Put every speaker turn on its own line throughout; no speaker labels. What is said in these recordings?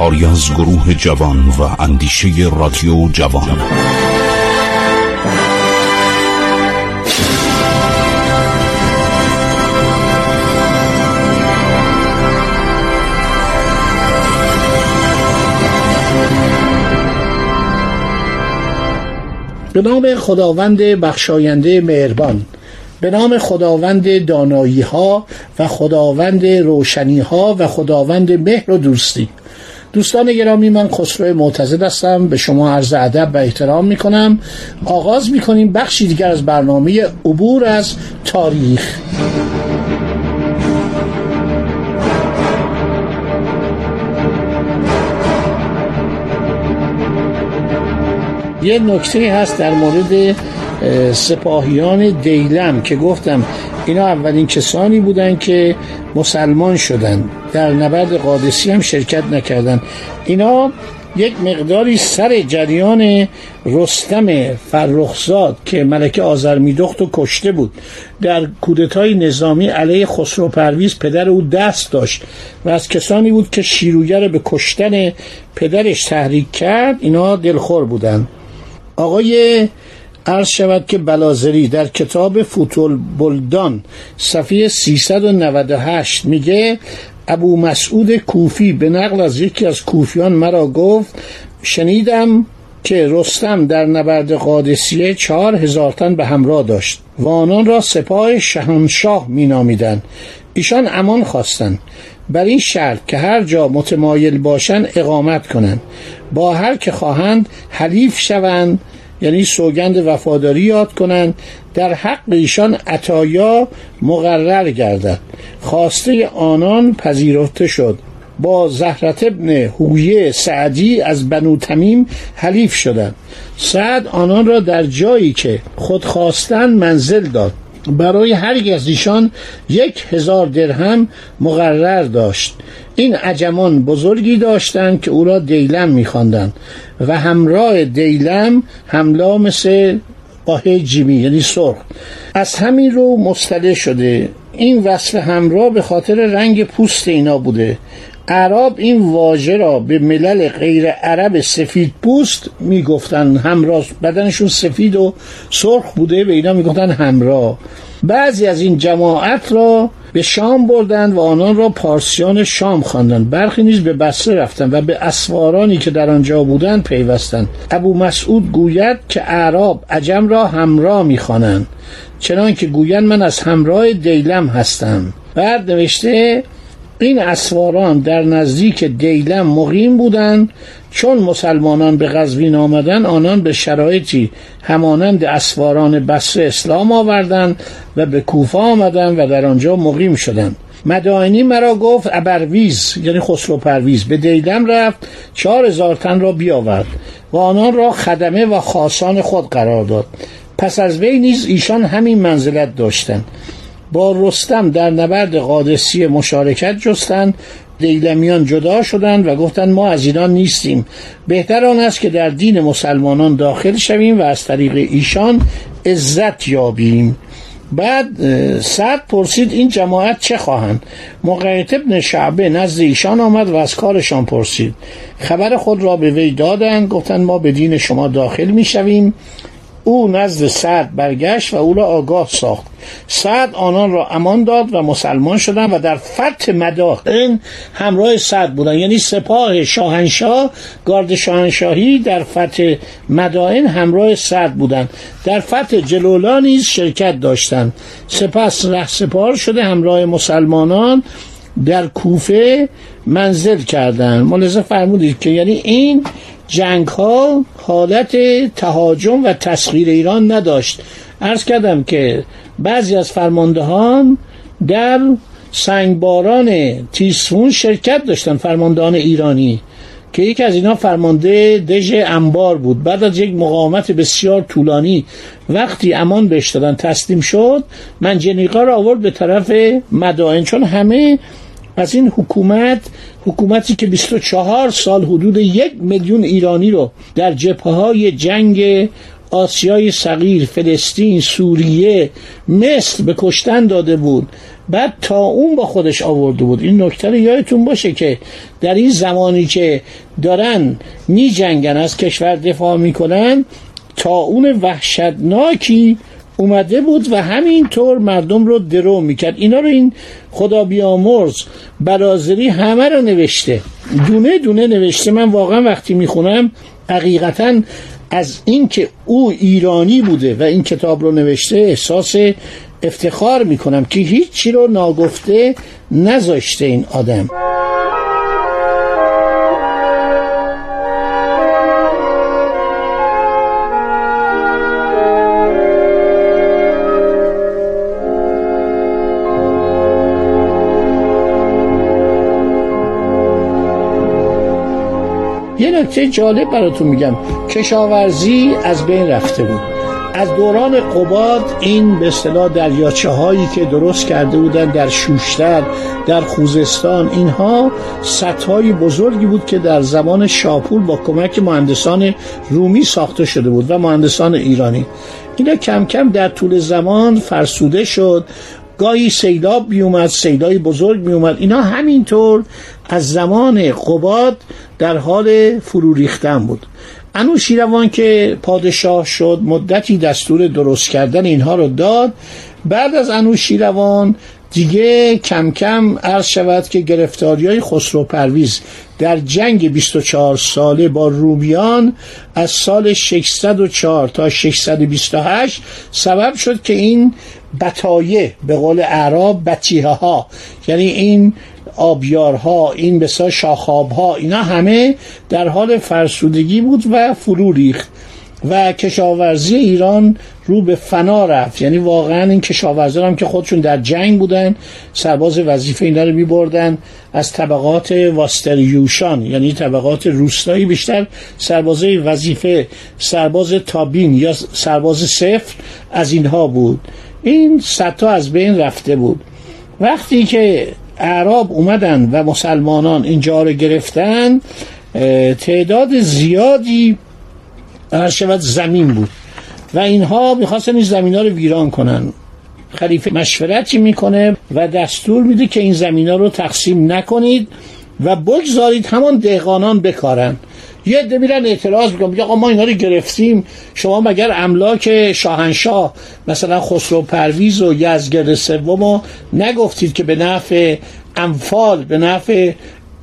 کاری از گروه جوان و اندیشه رادیو جوان.
به نام خداوند بخشاینده مهربان به نام خداوند دانایی ها و خداوند روشنی ها و خداوند مهر و دوستی. دوستان گرامی من خسرو معتزد هستم. به شما عرض ادب و احترام می کنم آغاز می کنیم بخشی دیگر از برنامه عبور از تاریخ. یه نکته هست در مورد سپاهیان دیلم که گفتم اینا اولین کسانی بودن که مسلمان شدن. در نبرد قادسی هم شرکت نکردن. اینا یک مقداری سر جریان رستم فرخزاد که ملکه آزرمیدخت و کشته بود. در کودتای نظامی علیه خسرو پرویز پدر او دست داشت و از کسانی بود که شیروگر به کشتن پدرش تحریک کرد اینا دلخور بودند آقای عرض شود که بلازری در کتاب فوتول بلدان صفحه 398 میگه ابو مسعود کوفی به نقل از یکی از کوفیان مرا گفت شنیدم که رستم در نبرد قادسیه چهار هزار تن به همراه داشت و آنان را سپاه شهنشاه مینامیدند. ایشان امان خواستند. بر این شرط که هر جا متمایل باشند اقامت کنند. با هر که خواهند حلیف شوند یعنی سوگند وفاداری یاد کنند. در حق ایشان عطایا مقرر گردد. خواسته آنان پذیرفته شد. با زهرت ابن هویه سعدی از بنو تمیم حلیف شدند. سعد آنان را در جایی که خود خواستن منزل داد. برای هر از ایشان یک هزار درهم مقرر داشت. این عجمان بزرگی داشتند که او را دیلم میخواندند و همراه دیلم هملا مثل قاه جیمی یعنی سرخ. از همین رو مستله شده. این وصف همراه به خاطر رنگ پوست اینا بوده. عرب این واژه را به ملل غیر عرب سفید پوست می‌گفتن. همراه بدنشون سفید و سرخ بوده به اینا می‌گفتن همراه. بعضی از این جماعت را به شام بردند و آنان را پارسیان شام خواندند. برخی نیز به بسره رفتند و به اسوارانی که در آنجا بودند پیوستند. ابو مسعود گوید که اعراب عجم را همراه می‌خوانند چنان که گویند من از همراه دیلم هستم. بعد نوشته این اسواران در نزدیک دیلم مقیم بودند. چون مسلمانان به قزوین آمدن آنان به شرایطی همانند اسواران بسر اسلام آوردند و به کوفه آمدند و در آنجا مقیم شدند. مدائنی مرا گفت ابرویز یعنی خسرو پرویز به دیلم رفت چهار هزار تن را بیاورد و آنان را خدمه و خاصان خود قرار داد. پس از وی نیز ایشان همین منزلت داشتند. با رستم در نبرد قادسی مشارکت جستند دیلمیان جدا شدند و گفتند ما از ایران نیستیم. بهتر آن است که در دین مسلمانان داخل شویم و از طریق ایشان عزت یابیم. بعد سعد پرسید این جماعت چه خواهند؟ مقیت ابن شعبه نزد ایشان آمد و از کارشان پرسید. خبر خود را به وی دادند گفتند ما به دین شما داخل می شویم او نزد سعد برگشت و او را آگاه ساخت. سعد آنان را امان داد و مسلمان شدند و در فتح مدائن همراه سعد بودند. یعنی سپاه شاهنشاه گارد شاهنشاهی در فتح مدائن همراه سعد بودند. در فتح جلولا نیز شرکت داشتند. سپس ره سپار شده همراه مسلمانان در کوفه منزل کردند. ملاحظه فرمودید که یعنی این جنگ ها حالت تهاجم و تسخیر ایران نداشت. ارز کردم که بعضی از فرماندهان در سنگباران تیسفون شرکت داشتن فرماندهان ایرانی که یکی از اینا فرمانده دژ انبار بود. بعد از یک مقاومت بسیار طولانی وقتی امان بهش دادن تسلیم شد منجنیقا را آورد به طرف مدائن. چون همه پس این حکومت حکومتی که 24 سال حدود یک میلیون ایرانی رو در جبهه های جنگ آسیای صغیر فلسطین سوریه مصر به کشتن داده بود بعد تا اون با خودش آورده بود. این نکته رو یادتون باشه که در این زمانی که دارن می جنگن از کشور دفاع می‌کنن تا اون وحشتناکی اومده بود و همینطور مردم رو درو می‌کرد. اینا رو این خدا بیامرز برازری همه رو نوشته. دونه دونه نوشته. من واقعا وقتی می‌خونم حقیقتا از اینکه او ایرانی بوده و این کتاب رو نوشته احساس افتخار می‌کنم که هیچی رو ناگفته نذاشته این آدم. نکته جالب براتون میگم. کشاورزی از بین رفته بود. از دوران قباد این به اصطلاح دریاچه هایی که درست کرده بودن در شوشتر در خوزستان اینها سطح بزرگی بود که در زمان شاپور با کمک مهندسان رومی ساخته شده بود و مهندسان ایرانی. اینا کم کم در طول زمان فرسوده شد گاهی سیلاب بیومد سیلای بزرگ میومد اینا همینطور از زمان قباد در حال فرو ریختن بود. انوشیروان که پادشاه شد مدتی دستور درست کردن اینها رو داد. بعد از انوشیروان دیگه کم کم عرض شود که گرفتاری های خسرو پرویز در جنگ 24 ساله با رومیان از سال 604 تا 628 سبب شد که این بتایه به قول اعراب بچیه ها یعنی این آبیارها این بسا شاخابها اینا همه در حال فرسودگی بود و فرو ریخت. و کشاورزی ایران رو به فنا رفت. یعنی واقعا این کشاورزان هم که خودشون در جنگ بودن سرباز وظیفه اینا رو میبردن از طبقات واستریوشان یعنی طبقات روستایی بیشتر سرباز وظیفه سرباز تابین یا سرباز صفر از اینها بود. این ستا از بین رفته بود. وقتی که اعراب اومدن و مسلمانان اینجا رو گرفتن تعداد زیادی هر شود زمین بود. و اینها می‌خواستن این زمین ها رو ویران کنن. خلیفه مشورتی می‌کنه و دستور میده که این زمین ها رو تقسیم نکنید و بگذارید همان دهقانان بکارن. یه عده میرن اعتراض می‌کنن میگه آقا ما اینا رو گرفتیم. شما مگر املاک شاهنشاه مثلا خسرو پرویز و یزگرد سوم نگفتید که به نفع انفال به نفع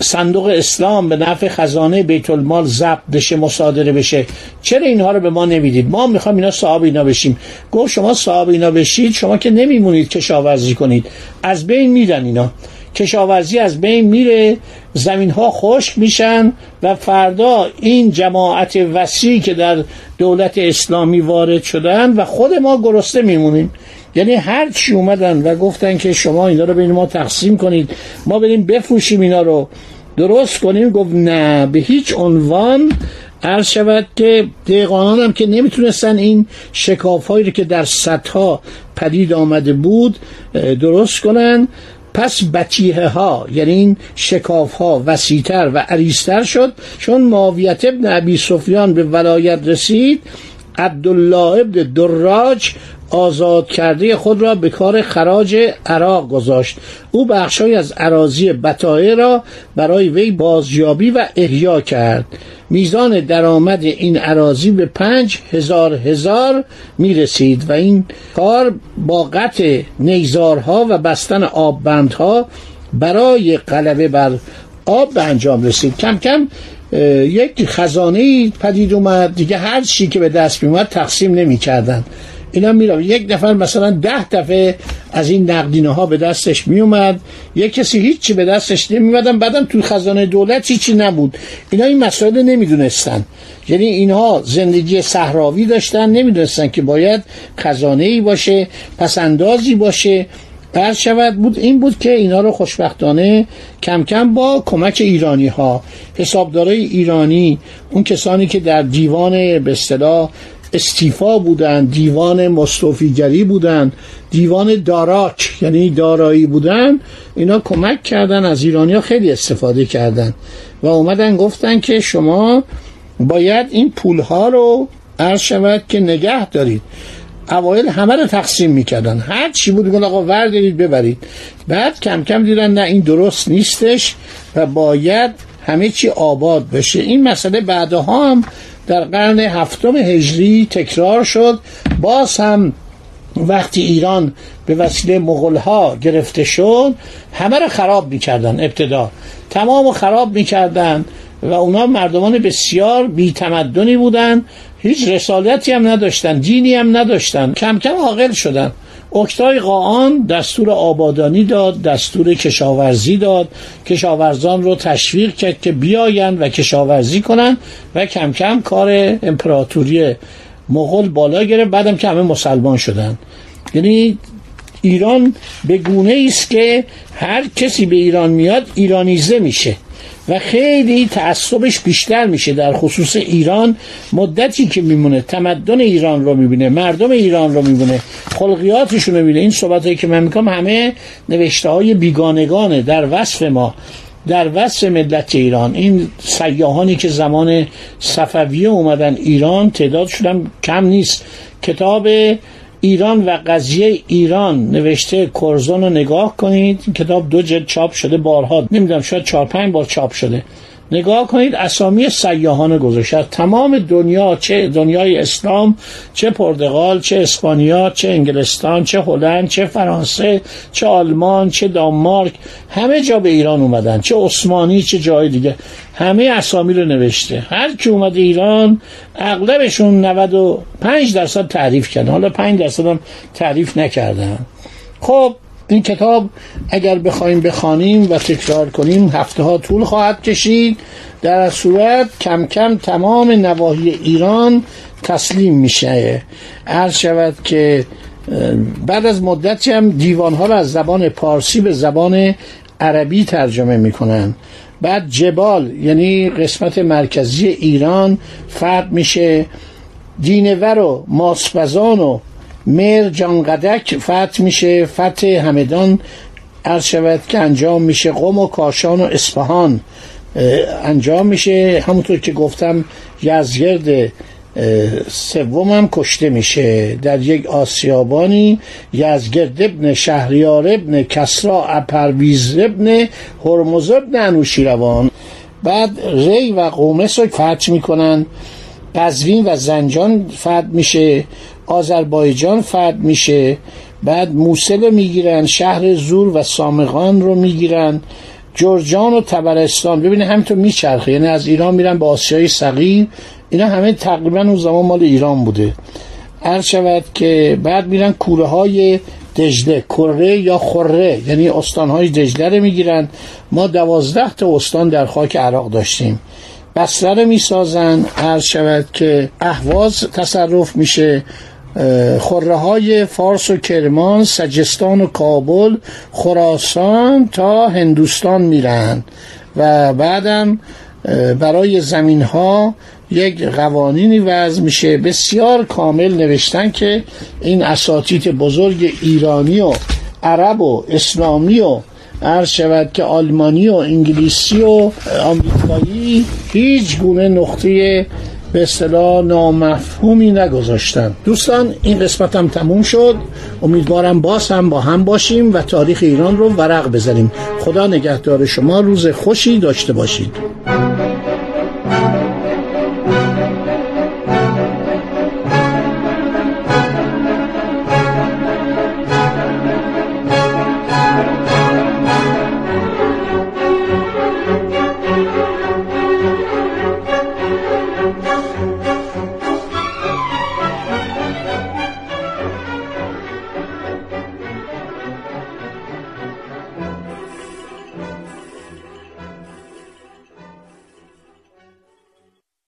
صندوق اسلام به نفع خزانه بیت المال ضبط بشه مصادره بشه. چرا اینها رو به ما نمی‌دید؟ ما می‌خوام اینا صاحب اینا بشیم. گفت شما صاحب اینا بشید شما که نمیمونید کشاورزی کنید. از بین میرن اینا. کشاورزی از بین میره زمین ها خشک میشن و فردا این جماعت وسیعی که در دولت اسلامی وارد شدن و خود ما گرسته میمونیم. یعنی هر چی اومدن و گفتن که شما اینا رو بین ما تقسیم کنید ما بریم بفروشیم اینا رو. درست کنیم؟ گفت نه به هیچ عنوان عرض شود که دهقانان هم که نمی‌تونستن این شکاف هایی که در صدها پدید آمده بود درست کنن. پس بچیه ها یعنی این شکاف ها وسیتر و عریستر شد. چون معاویت ابن ابی سفیان به ولایت رسید عبدالله ابن دراج آزاد کرده خود را به کار خراج عراق گذاشت. او بخشای از عراضی بطایه را برای وی بازیابی و احیا کرد. میزان درآمد این عراضی به پنج هزار هزار می رسید و این کار با قطع نیزارها و بستن آببندها برای غلبه بر آب به انجام رسید. کم کم یک خزانه پدید اومد. دیگه هر چی که به دست می اومد تقسیم نمی کردن اینا میرم. یک نفر مثلا ده دفعه از این نقدینه ها به دستش میومد. یک کسی هیچی به دستش نمیومدن بعدم توی خزانه دولت هیچی نبود. اینا این مسائل نمی‌دونستن. یعنی اینها زندگی صحراوی داشتن. نمی‌دونستن که باید خزانه ای باشه پسندازی باشه. بر شود بود این بود که اینا رو خوشبختانه کم کم با کمک ایرانی ها حسابدارای ایرانی اون کسانی که در دیوان به اصطلاح استیفا بودن دیوان مستوفیگری بودن دیوان داراک یعنی دارایی بودن اینا کمک کردن از ایرانیا خیلی استفاده کردن و اومدن گفتن که شما باید این پولها رو عرض شود که نگه دارید. اوایل همه رو تقسیم می‌کردن. هر چی بود میگن آقا وردارید ببرید. بعد کم کم دیدن نه این درست نیستش و باید همه چی آباد بشه. این مسئله بعدها هم در قرن هفتم هجری تکرار شد. باز هم وقتی ایران به وسیله مغلها گرفته شد همه رو خراب می‌کردن ابتدا. تمام خراب می‌کردن و اونا مردمان بسیار بیتمدنی بودن. هیچ رسالتی هم نداشتن دینی هم نداشتن. کم کم عاقل شدن. اکتای قاان دستور آبادانی داد دستور کشاورزی داد. کشاورزان رو تشویق کرد که بیاین و کشاورزی کنن و کم کم کار امپراتوری مغول بالا گرفت. بعدم که همه مسلمان شدن یعنی ایران به گونه است که هر کسی به ایران میاد ایرانیزه میشه. و خیلی تعصبش بیشتر میشه. در خصوص ایران مدتی که میمونه تمدن ایران رو می‌بینه مردم ایران رو می‌بینه خلقیاتشون رو می‌بینه. این صحبت که من می‌کنم همه نوشته های بیگانگانه در وصف ما در وصف ملت ایران. این سیاهانی که زمان صفویه اومدن ایران تعدادشون کم نیست. کتاب ایران و قضیه ایران نوشته کرزون رو نگاه کنید. کتاب دو جلد چاپ شده بارها نمی‌دونم شاید چهار پنج بار چاپ شده. نگاه کنید اسامی سیاهان گذاشته تمام دنیا چه دنیای اسلام چه پرتغال چه اسپانیا چه انگلستان چه هلند چه فرانسه چه آلمان چه دانمارک همه جا به ایران اومدن. چه عثمانی چه جای دیگه. همه اسامی رو نوشته. هر کی اومده ایران اغلبشون 95 درصد تعریف کردن. حالا 5 درصد هم تعریف نکردن. خب این کتاب اگر بخوایم بخوانیم و تکرار کنیم هفته ها طول خواهد کشید. در صورت کم کم تمام نواحی ایران تسلیم میشه. عرض شود که بعد از مدتی هم دیوان ها رو از زبان پارسی به زبان عربی ترجمه می‌کنن. بعد جبال یعنی قسمت مرکزی ایران فرد میشه. دینور و ماسپزان و مر جانقدک فتح میشه فتح همدان عرض شود که انجام میشه. قم و کاشان و اصفهان انجام میشه. همونطور که گفتم یزگرد سوم هم کشته میشه. در یک آسیابانی یزگرد ابن شهریار ابن کسرا اپرویز ابن هرمز ابن انوشیروان. بعد ری و قومس رو فتح می‌کنن. قزوین و زنجان فتح میشه. آذربایجان فرد میشه بعد موسل رو می‌گیرن شهر زور و سامغان رو می‌گیرن جرجان و تبرستان ببینه همینطور میچرخه یعنی از ایران میرن به آسیای صغیر. اینا همه تقریبا اون زمان مال ایران بوده. هر شود که بعد میرن کوره های دجله کره یا خره یعنی استان های دجله رو می‌گیرن. ما دوازده تا استان در خاک عراق داشتیم. بسره می‌سازن. هر شود که اهواز تصرف میشه. خوره های فارس و کرمان سجستان و کابل خراسان تا هندوستان میرن و بعدم برای زمین ها یک قوانینی وضع میشه بسیار کامل نوشتن که این اساتید بزرگ ایرانی و عرب و اسلامی و عرض شود که آلمانی و انگلیسی و آمریکایی هیچ گونه نقطه به اصطلاح نامفهومی نگذاشتن. دوستان این قسمت هم تموم شد. امیدوارم باز هم با هم باشیم و تاریخ ایران رو ورق بزنیم. خدا نگهدار شما روز خوشی داشته باشید.